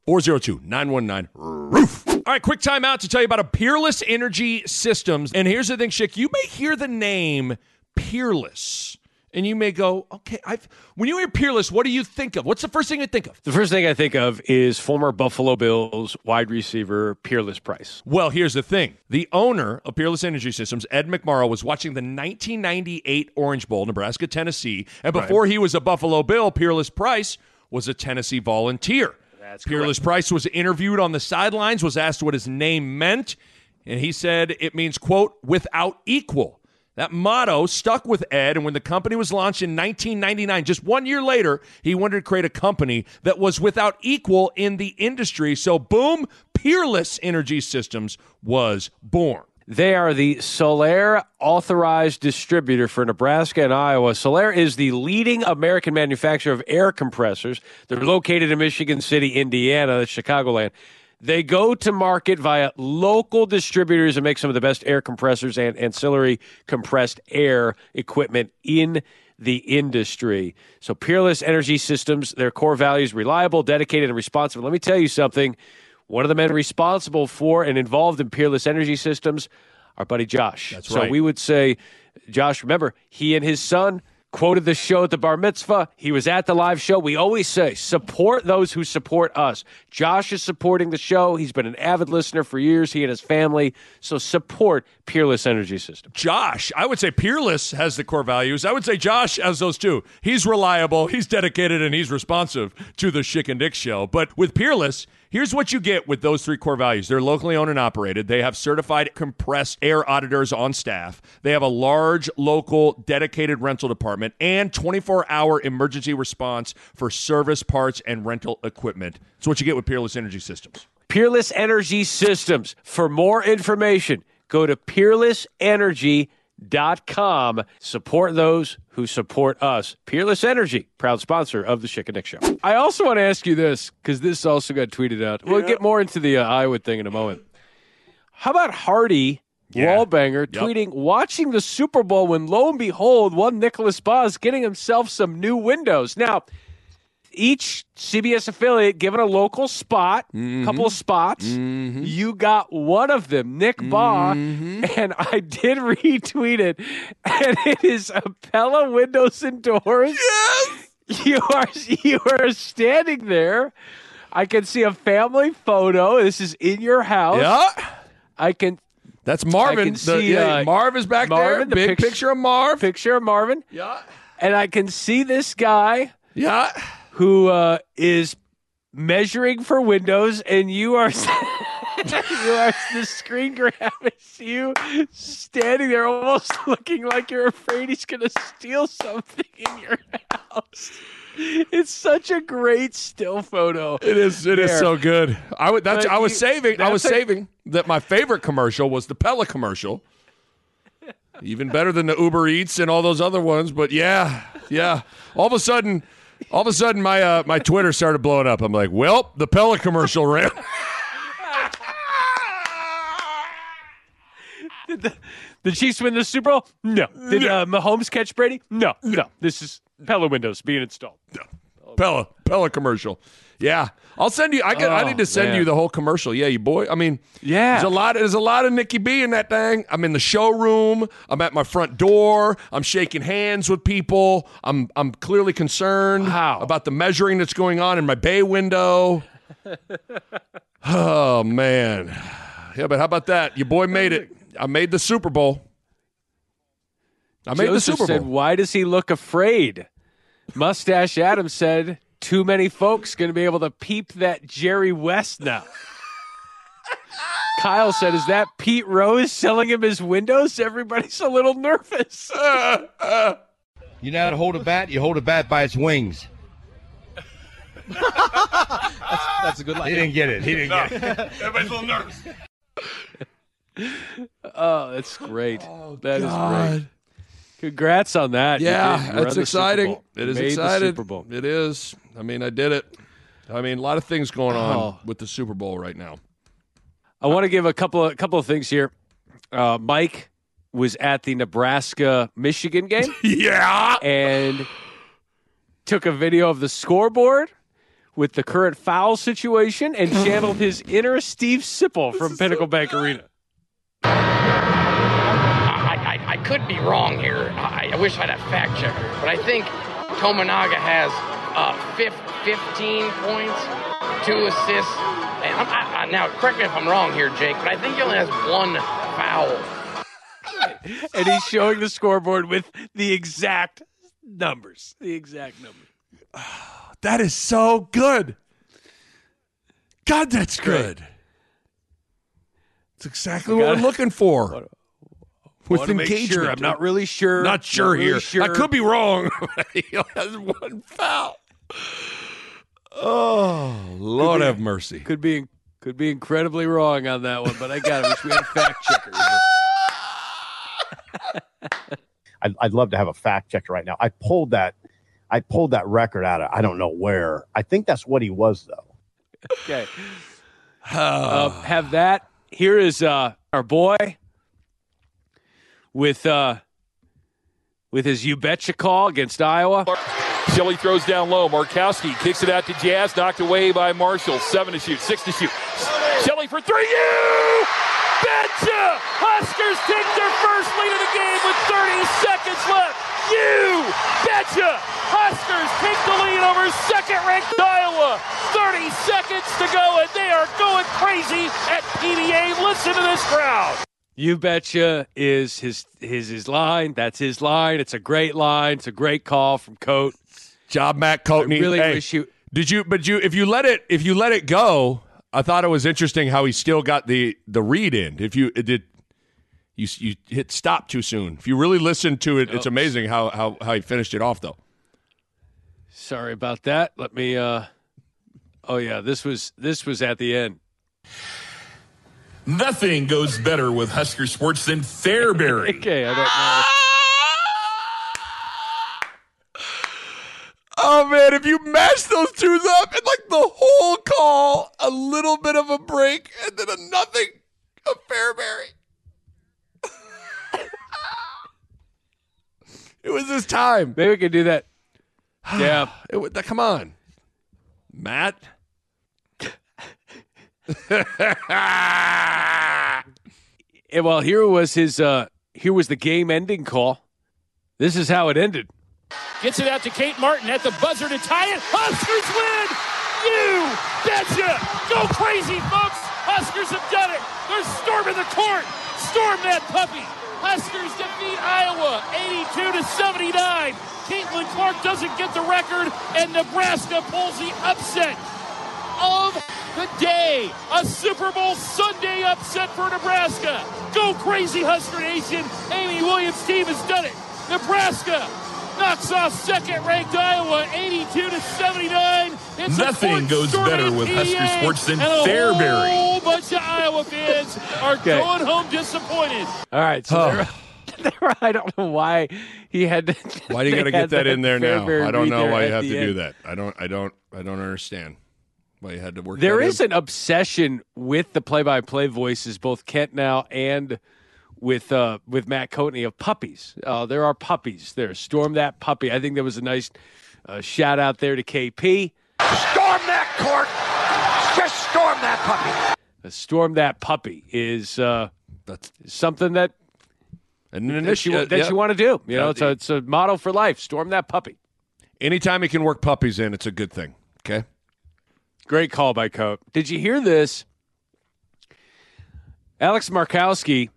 402 919 Roof. All right, quick time out to tell you about a Peerless Energy Systems. And here's the thing, Schick. You may hear the name Peerless. And you may go, okay, I've when you hear Peerless, what do you think of? What's the first thing you think of? The first thing I think of is former Buffalo Bills wide receiver Peerless Price. Well, here's the thing. The owner of Peerless Energy Systems, Ed McMorrow, was watching the 1998 Orange Bowl, Nebraska, Tennessee. And before he was a Buffalo Bill, Peerless Price was a Tennessee volunteer. That's Peerless Price was interviewed on the sidelines, was asked what his name meant, and he said it means, quote, without equal. That motto stuck with Ed, and when the company was launched in 1999, just one year later, he wanted to create a company that was without equal in the industry. So, boom, Peerless Energy Systems was born. They are the Solaire authorized distributor for Nebraska and Iowa. Solaire is the leading American manufacturer of air compressors. They're located in Michigan City, Indiana, that's Chicagoland. They go to market via local distributors and make some of the best air compressors and ancillary compressed air equipment in the industry. So, Peerless Energy Systems, their core values reliable, dedicated, and responsive. Let me tell you something. One of the men responsible for and involved in Peerless Energy Systems, our buddy Josh. That's so right. we would say, Josh, remember, he and his son quoted the show at the bar mitzvah. He was at the live show. We always say, support those who support us. Josh is supporting the show. He's been an avid listener for years, he and his family. So support Peerless Energy System. Josh, I would say Peerless has the core values. I would say Josh has those too. He's reliable, he's dedicated, and he's responsive to the Schick and Dick show. But with Peerless, here's what you get with those three core values. They're locally owned and operated. They have certified compressed air auditors on staff. They have a large local dedicated rental department and 24-hour emergency response for service parts and rental equipment. That's what you get with Peerless Energy Systems. Peerless Energy Systems. For more information, go to peerlessenergy.com. .Com support those who support us. Peerless Energy, proud sponsor of the Schick and Nick Show. I also want to ask you this because this also got tweeted out. We'll get more into the uh, Iowa thing in a moment. How about Hardy Wallbanger Yep. tweeting, watching the Super Bowl when lo and behold, one Nicholas Boz getting himself some new windows. Now, each CBS affiliate given a local spot, Mm-hmm. couple of spots. You got one of them, Nick Bahe, Mm-hmm. and I did [laughs] retweet it, and it is a Pella Windows and Doors. Yes, you are you are standing there. I can see a family photo. This is in your house. Yeah. I can. That's Marvin. The- see, yeah, uh, Marv is back Marvin, there. the Big picture- picture of Marv. Picture of Marvin. Yeah. And I can see this guy. Yeah. Who uh, is measuring for windows, and you are. [laughs] you are the screen grab is you standing there almost [laughs] looking like you're afraid he's going to steal something in your house. It's such a great still photo. It is. It is there. so good. I would. That's. But I was you- saving. I was a- saving that my favorite commercial was the Pella commercial. Even better than the Uber Eats and all those other ones. But yeah, yeah. All of a sudden, all of a sudden, my uh, my Twitter started blowing up. I'm like, well, the Pella commercial ran. Did the, the Chiefs win the Super Bowl? No. Did uh, Mahomes catch Brady? No. No. This is Pella Windows being installed. Pella Pella commercial. Yeah, I'll send you. I got. I Oh, need to send man. you the whole commercial. Yeah, you boy. I mean, Yeah. There's a lot. There's a lot of Nikki B in that thing. I'm in the showroom. I'm at my front door. I'm shaking hands with people. I'm I'm clearly concerned Wow. about the measuring that's going on in my bay window. oh man. Yeah, but how about that? Your boy made it. I made the Super Bowl. I made the Joseph Super said, Bowl. "Why does he look afraid?" Mustache Adam said, "Too many folks going to be able to peep that Jerry West now." Kyle said, "Is that Pete Rose selling him his windows? Everybody's a little nervous." [laughs] You know how to hold a bat? You hold a bat by its wings. That's, that's a good line. He line. didn't get it. He didn't get it. [laughs] Everybody's a little nervous. [laughs] oh, that's great. Oh, that is God. great. Congrats on that. Yeah, did. You were it's on the Super exciting. It is exciting. Super Bowl. It is. I mean, I did it. I mean, a lot of things going on Oh. with the Super Bowl right now. I want to give a couple of couple of things here. Uh, Mike was at the Nebraska Michigan game. [laughs] yeah, and took a video of the scoreboard with the current foul situation and channeled his inner Steve Sipple from Pinnacle Bank Arena. Could be wrong here. I, I wish I had a fact checker, but I think Tominaga has uh, fif- 15 points, two assists. And I'm, I, I, now, correct me if I'm wrong here, Jake, but I think he only has one foul. and he's showing the scoreboard with the exact numbers. The exact numbers. [sighs] That is so good. God, that's good. It's exactly what Gotta- we're looking for. With Wanna make engagement. sure. I'm not really sure. Not sure really here. sure. I could be wrong. [laughs] he has one foul. Oh, Lord be- have mercy. Could be could be incredibly wrong on that one, but I got it. Wish we had a fact checker. [laughs] I'd, I'd love to have a fact checker right now. I pulled that. I pulled that record out of I don't know where. I think that's what he was though. Okay. [sighs] uh, have that. Here is uh, our boy with uh, with his you betcha call against Iowa. Shelley throws down low. Markowski kicks it out to Jaz, knocked away by Marshall. Seven to shoot, six to shoot. Shelley for three. You betcha! Huskers take their first lead of the game with 30 seconds left. You betcha! Huskers take the lead over second-ranked Iowa. 30 seconds to go, and they are going crazy at PBA. Listen to this crowd. You betcha is his his his line. That's his line. It's a great line. It's a great call from Coat. Job, Matt Coatney. I really Hey, wish you. Did you? But you, if you let it, if you let it go, I thought it was interesting how he still got the the read in. If you it did, you you hit stop too soon. If you really listen to it, it's Oh. amazing how how how he finished it off though. Sorry about that. Let me. uh Oh yeah, this was this was at the end. Nothing goes better with Husker sports than Fairbury. [laughs] Okay, I don't know. [laughs] Oh man, if you mash those twos up and like the whole call, a little bit of a break, and then a nothing of Fairbury. [laughs] it was his time. Maybe we could do that. [sighs] Yeah. It, come on, Matt. [laughs] Yeah, well, here was his. uh Here was the game-ending call. This is how it ended. Gets it out to Kate Martin at the buzzer to tie it. Huskers win! You betcha! Go crazy, folks! Huskers have done it! They're storming the court! Storm that puppy! Huskers defeat Iowa 82 to 79. Caitlin Clark doesn't get the record, and Nebraska pulls the upset of the day. A Super Bowl Sunday upset for Nebraska. Go crazy, Husker Nation. Amy Williams' team has done it. Nebraska knocks off second-ranked Iowa 82 to 79. It's Nothing goes better with Husker sports than and a Fairbury. whole bunch of Iowa fans are Okay. going home disappointed. All right, so Oh. there, [laughs] I don't know why he had to. Why do you [laughs] got to get had that in there now? I don't know why you have to the do that. I don't. I don't. I don't understand why you had to work. There that is in. an obsession with the play-by-play voices, both Kent now and with uh, with Matt Coatney of puppies. Uh, there are puppies there. Storm that puppy. I think there was a nice uh, shout out there to KP. Storm that court. Just storm that puppy. Uh, Storm that puppy is uh, that's something that and that you, that yeah. you want to do. You know, it's a, it's a motto for life. Storm that puppy. Anytime you can work puppies in, it's a good thing. Okay. Great call by Coat. Did you hear this? Alex Markowski,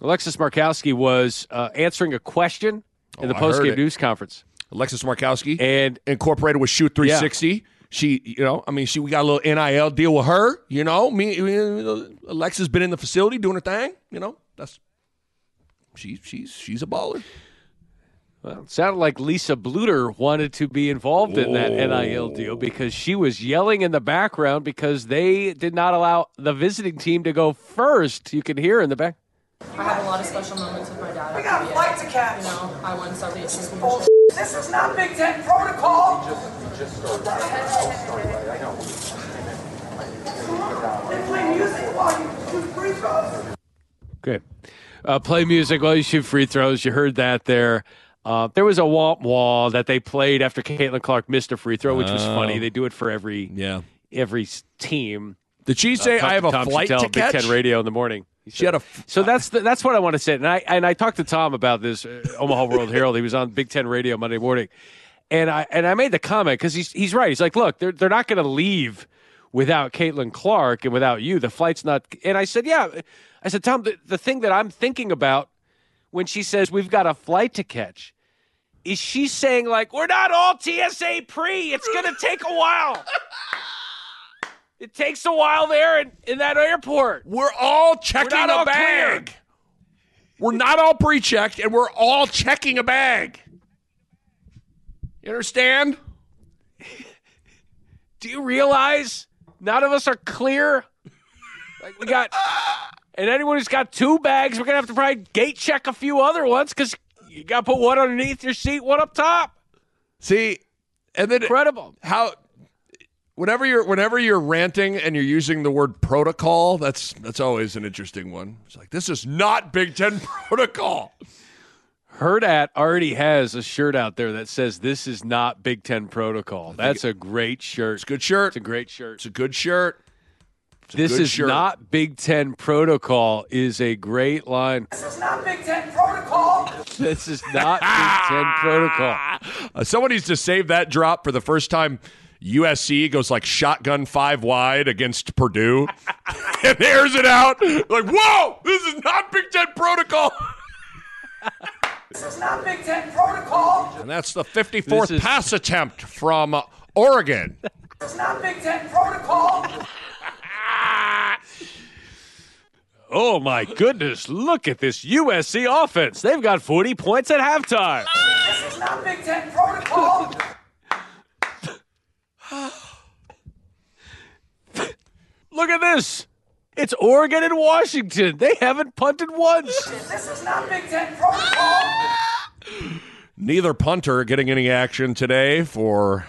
Alexis Markowski was uh, answering a question in Oh, the I post game news conference. Alexis Markowski and incorporated with Shoot 360. She, you know, I mean, she we got a little NIL deal with her. You know, me, me Alexis been in the facility doing her thing. You know, that's she, she's she's a baller. Well, it sounded like Lisa Bluder wanted to be involved in that NIL deal because she was yelling in the background because they did not allow the visiting team to go first. You can hear in the back. I have a lot of special moments with my dad. We got a flight to catch. You know, I won several championships. Bullshit. This is not Big Ten protocol. Just, just start. I know. They play music while you shoot free throws. Good. Uh, play music while you shoot free throws. You heard that there. Uh, there was a womp wall that they played after Caitlin Clark missed a free throw, which was Oh. funny. They do it for every yeah every team. Did she say, talk "I have to a Tom flight Shatel, to Big catch"? Ten Radio in the morning. He She had a. So that's the, that's what I want to say. And I and I talked to Tom about this uh, Omaha World Herald. He was on Big Ten Radio Monday morning, and I and I made the comment because he's he's right. He's like, look, they're they're not going to leave without Caitlin Clark and without you. The flight's not. And I said, yeah. I said, Tom, the, the thing that I'm thinking about when she says we've got a flight to catch. Is she saying like we're not all TSA pre? It's going to take a while. [laughs] It takes a while there in, in that airport. We're all checking not a all bag. We're not all pre-checked, and we're all checking a bag. You understand? [laughs] Do you realize none of us are clear? Like we got, and anyone who's got two bags, we're gonna have to probably gate check a few other ones because you got to put one underneath your seat, one up top. See, and then incredible how whenever you're whenever you're ranting and you're using the word protocol, that's that's always an interesting one. It's like this is not Big Ten [laughs] protocol. Hurrdat already has a shirt out there that says "This is not Big Ten protocol." That's a great shirt. It's a good shirt. It's a great shirt. It's a good shirt. A this is shirt. not Big Ten protocol. Is a great line. This is not Big Ten protocol. This is not Big Ten protocol. [laughs] Uh, someone needs to save that drop for the first time USC goes like shotgun five wide against Purdue [laughs] and airs it out. Like, whoa, this is not Big Ten protocol. [laughs] This is not Big Ten protocol. And that's the 54th is- pass attempt from uh, Oregon. This is not Big Ten protocol. [laughs] Oh my goodness, look at this USC offense. They've got 40 points at halftime. This is not Big Ten protocol. [sighs] Look at this. It's Oregon and Washington. They haven't punted once. This is not Big Ten protocol. Neither punter getting any action today for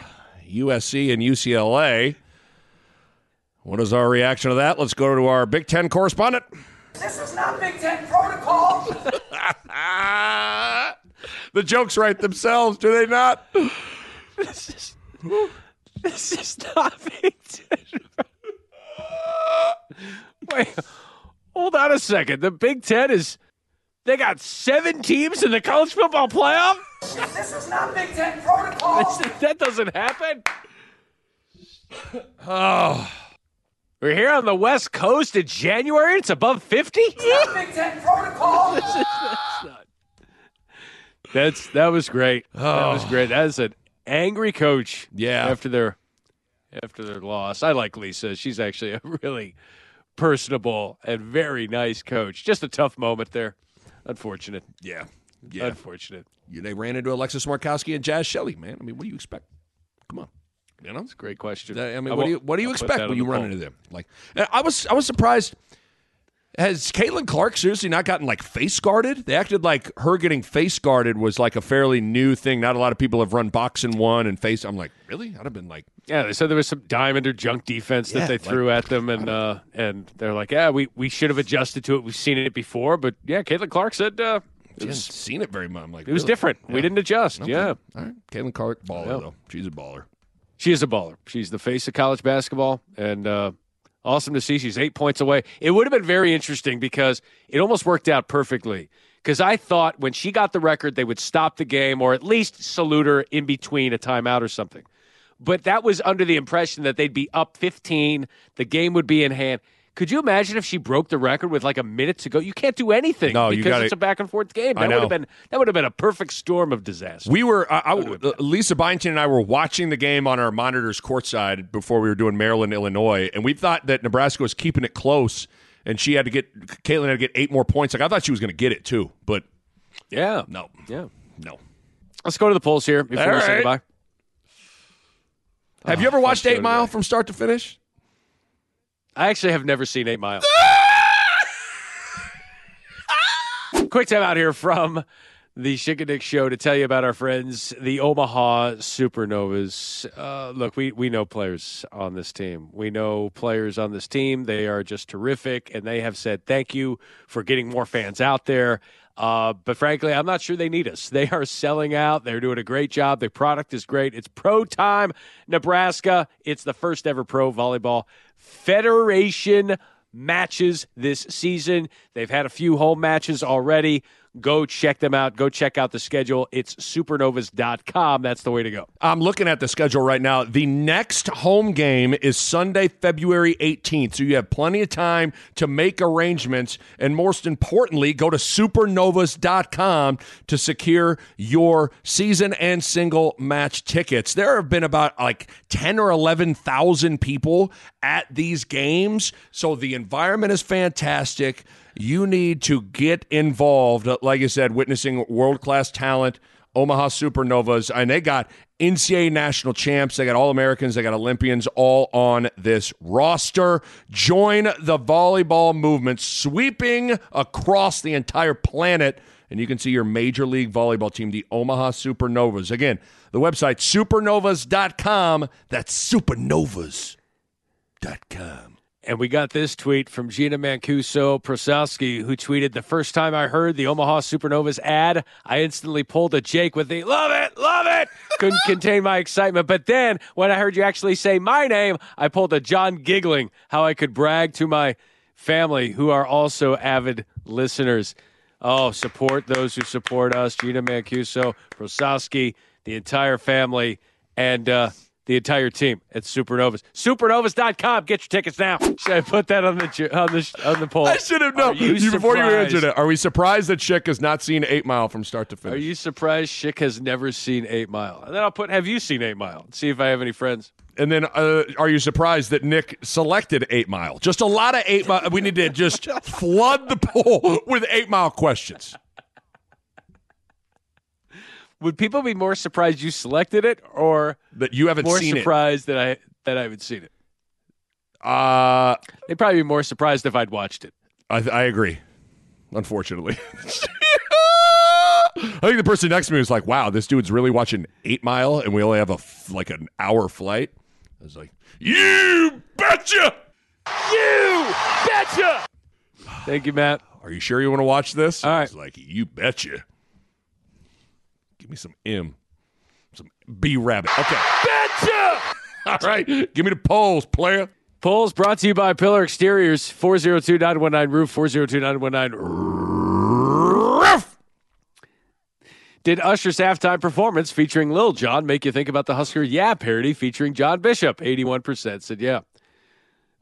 USC and UCLA. What is our reaction to that? Let's go to our Big Ten correspondent. This is not Big Ten protocol. [laughs] The jokes write themselves, do they not? This is, this is not Big Ten. Wait, hold on a second. The Big Ten is. They got seven teams in the college football playoff? This is not Big Ten protocol. This- [laughs] that doesn't happen. Oh. We're here on the West Coast in January. It's above 50? This is not Big Ten protocol. This [laughs] is- that's not. That's that was great. That was oh. great. That is an angry coach. Yeah. After their after their loss, I like Lisa. She's actually a [laughs] really personable and very nice coach. Just a tough moment there. Unfortunate. Yeah. Yeah. Unfortunate. Yeah, They ran into Alexis Markowski and Jaz Shelley, man. I mean, what do you expect? Come on. You know? It's a great question. I mean, I what do you what do you I'll expect when you run poll. into them? Like, I was I was surprised. Has Caitlin Clark seriously not gotten like face guarded? They acted like her getting face guarded was like a fairly new thing. Not a lot of people have run box and one and face. I'm like, really? I'd have been like, Yeah, they said there was some diamond or junk defense Yeah, that they threw at them, and uh, and they're like, yeah, we, we should have adjusted to it. We've seen it before, but yeah, Caitlin Clark said uh, seen it very much. I'm like, it was really? different. We didn't adjust. Okay. Yeah, All right. Caitlin Clark, baller Yeah. though. She's a baller. She is a baller. She's the face of college basketball, and uh, awesome to see. She's eight points away. It would have been very interesting because it almost worked out perfectly. Because I thought when she got the record, they would stop the game or at least salute her in between a timeout or something. But that was under the impression that they'd be up 15, the game would be in hand. Could you imagine if she broke the record with like a minute to go? You can't do anything No, because gotta- it's a back and forth game. That would have been that would have been a perfect storm of disaster. We were, I, I, Lisa Byington and I were watching the game on our monitors courtside before we were doing Maryland, Illinois, and we thought that Nebraska was keeping it close, and she had to get Caitlin had to get eight more points. Like I thought she was going to get it too, but yeah, no, yeah, no. Let's go to the polls here before All we say goodbye. Have Oh, you ever oh, watched Eight Mile from start to finish? I actually have never seen Eight Mile. [laughs] Quick time out here from the Nick Show to tell you about our friends, the Omaha Supernovas. Uh, look, we, we know players on this team. We know players on this team. They are just terrific, and they have said thank you for getting more fans out there. Uh, but frankly, I'm not sure they need us. They are selling out. They're doing a great job. Their product is great. It's Pro Time Nebraska. It's the first ever pro volleyball federation matches this season. They've had a few home matches already. Go check them out. Go check out the schedule. It's supernovas.com. That's the way to go. I'm looking at the schedule right now. The next home game is Sunday, February 18th. So you have plenty of time to make arrangements. And most importantly, go to supernovas.com to secure your season and single match tickets. There have been about like 10 or 11,000 people at these games. So the environment is fantastic. You need to get involved. Like I said, witnessing world class talent. Omaha Supernovas, and they got NCAA national champs, they got All Americans, they got Olympians all on this roster. Join the volleyball movement sweeping across the entire planet, and you can see your Major League Volleyball team, the Omaha Supernovas. Again, the website supernovas.com. That's supernovas.com. And we got this tweet from Gina Mancuso Prosowski, who tweeted, The first time I heard the Omaha Supernovas ad, I instantly pulled a Jake with the love it, love it. Couldn't [laughs] contain my excitement. But then when I heard you actually say my name, I pulled a John giggling how I could brag to my family who are also avid listeners. Oh, support those who support us. Gina Mancuso, Prosowski, the entire family, and uh, the entire team at Supernovas. Supernovas.com. Get your tickets now. Should I put that on the on the on the poll? I should have known you You- before you answered it. Are we surprised that Schick has not seen Eight Mile from start to finish? Are you surprised Schick has never seen Eight Mile? And then I'll put, have you seen Eight Mile? See if I have any friends. And then, uh, are you surprised that Nick selected Eight Mile? Just a lot of Eight Mile. We need to just [laughs] flood the poll with Eight Mile questions. Would people be more surprised you selected it, or That you haven't more seen it. More surprised that I that I haven't seen it? Uh, They'd probably be more surprised if I'd watched it. I, I agree. Unfortunately, [laughs] I think the person next to me was like, "Wow, this dude's really watching Eight Mile, and we only have a f- like an hour flight." I was like, "You betcha!" You betcha! Thank you, Matt. Are you sure you want to watch this? All I was like, "You betcha." Give me some M, some B rabbit. Okay. Betcha! [laughs] All right. Give me the polls, player. Polls brought to you by Pillar Exteriors, 402 919 Roof, 402 919 Roof. Did Usher's halftime performance featuring Lil Jon make you think about the Husker Yeah parody featuring John Bishop? 81% said yeah.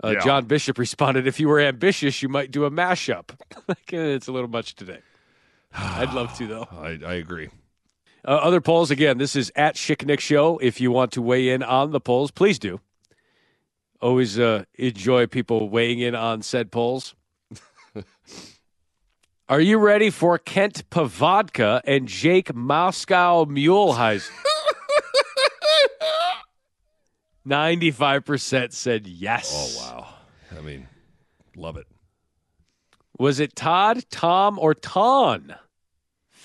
Uh, Yeah. John Bishop [laughs] responded, if you were ambitious, you might do a mashup. [laughs] Eh, it's a little much today. [sighs] I'd love to, though. [sighs] I, I agree. Uh, other polls, again, this is at Schick Nick Show. If you want to weigh in on the polls, please do. Always uh, enjoy people weighing in on said polls. [laughs] Are you ready for Kent Pavodka and Jake Moscow Muleheisen? 95% [laughs] said yes. Oh wow. I mean, love it. Was it Todd, Tom, or Ton?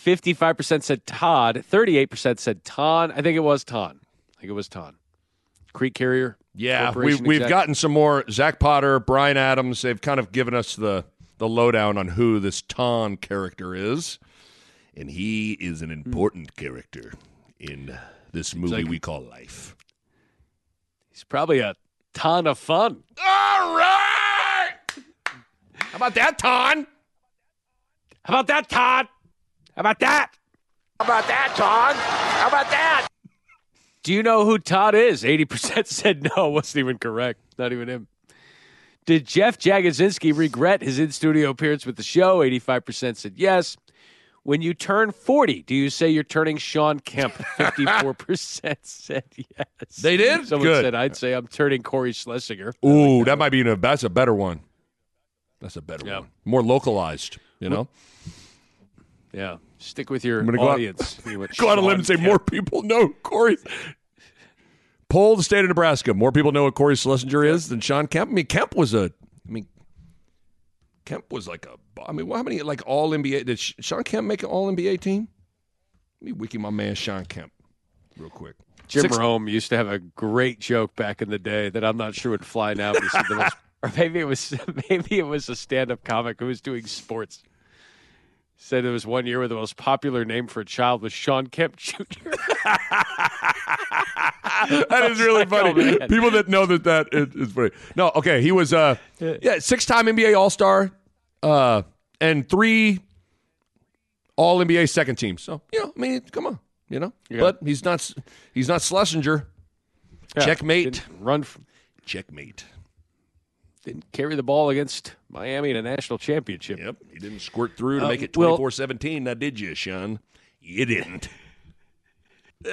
55% said Todd. 38% said Ton. I think it was Ton. I think it was Ton. Creek Carrier. Yeah, we, we've exec. gotten some more. Zach Potter, Brian Adams, they've kind of given us the, the lowdown on who this Ton character is. And he is an important character in this movie like- we call life. He's probably a ton of fun. All right. How about that, Ton? How about that, Todd? How about that? How about that, Todd? How about that? Do you know who Todd is? 80% [laughs] said no. Wasn't even correct. Not even him. Did Jeff Jagodzinski regret his in studio appearance with the show? 85% said yes. When you turn 40, do you say you're turning Sean Kemp? [laughs] 54% said yes. They did? Someone Good. said, I'd say I'm turning Cory Schlesinger. Ooh, that might be a, that's a better one. That's a better Yeah. one. More localized, you know? Yeah. Stick with your I'm gonna go out- audience. [laughs] Go out on a limb and say more people know Cory. [laughs] Poll the state of Nebraska. More people know what Cory Schlesinger is than Sean Kemp. I mean, Kemp was a. I mean, Kemp was like a. I mean, how many like all NBA did Sean Kemp make an all NBA team? Let me wiki my man Sean Kemp real quick. Jim Six- Rome used to have a great joke back in the day that I'm not sure would fly now. But the most, [laughs] or maybe it was maybe it was a stand-up comic who was doing sports. Said it was one year where the most popular name for a child was Sean Kemp Jr. [laughs] that is really oh, funny. man. People that know that that is, is funny. No, okay, he was uh yeah six time NBA All Star, uh and three All NBA second team. So you know, I mean, come on, you know. Yeah. But he's not he's not Schlesinger. Yeah, Checkmate. didn't Run. f- Checkmate. Didn't carry the ball against Miami in a national championship. Yep, he didn't squirt through to Uh, make it well- 24-17. Now did you, Sean? You didn't. [laughs]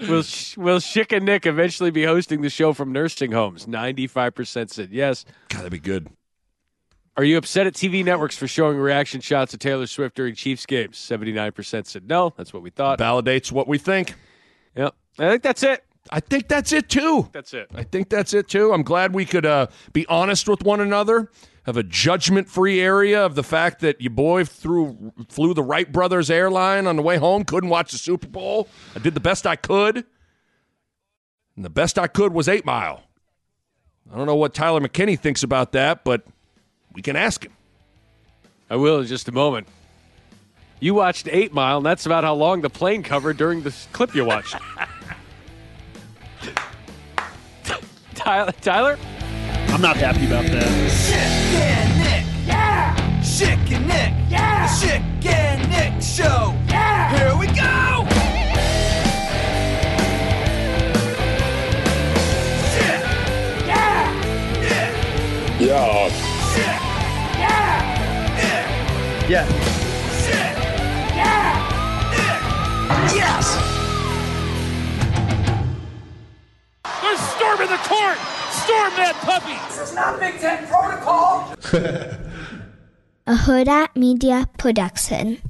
Will Will Schick and Nick eventually be hosting the show from nursing homes? Ninety-five percent said yes. God, that'd be good. Are you upset at TV networks for showing reaction shots of Taylor Swift during Chiefs games? Seventy-nine percent said no. That's what we thought. Validates what we think. Yep, I think that's it. I think that's it too. That's it. I think that's it too. I'm glad we could uh, be honest with one another, have a judgment free area of the fact that your boy threw, flew the Wright Brothers airline on the way home, couldn't watch the Super Bowl. I did the best I could. And the best I could was Eight Mile. I don't know what Tyler McKinney thinks about that, but we can ask him. I will in just a moment. You watched Eight Mile, and that's about how long the plane covered during the clip you watched. [laughs] Tyler, Tyler, I'm not happy about that. Schick and Nick. Yeah. Schick and Nick. Yeah. The Schick and Nick Show. Yeah. Here we go. Schick. Yeah. Nick. Yeah. Schick. Yeah. Nick. Yeah. Schick. Yeah. Nick. Yes. They're storming the court. Storm that puppy. This is not Big Ten protocol. [laughs] A Hurrdat Media Production.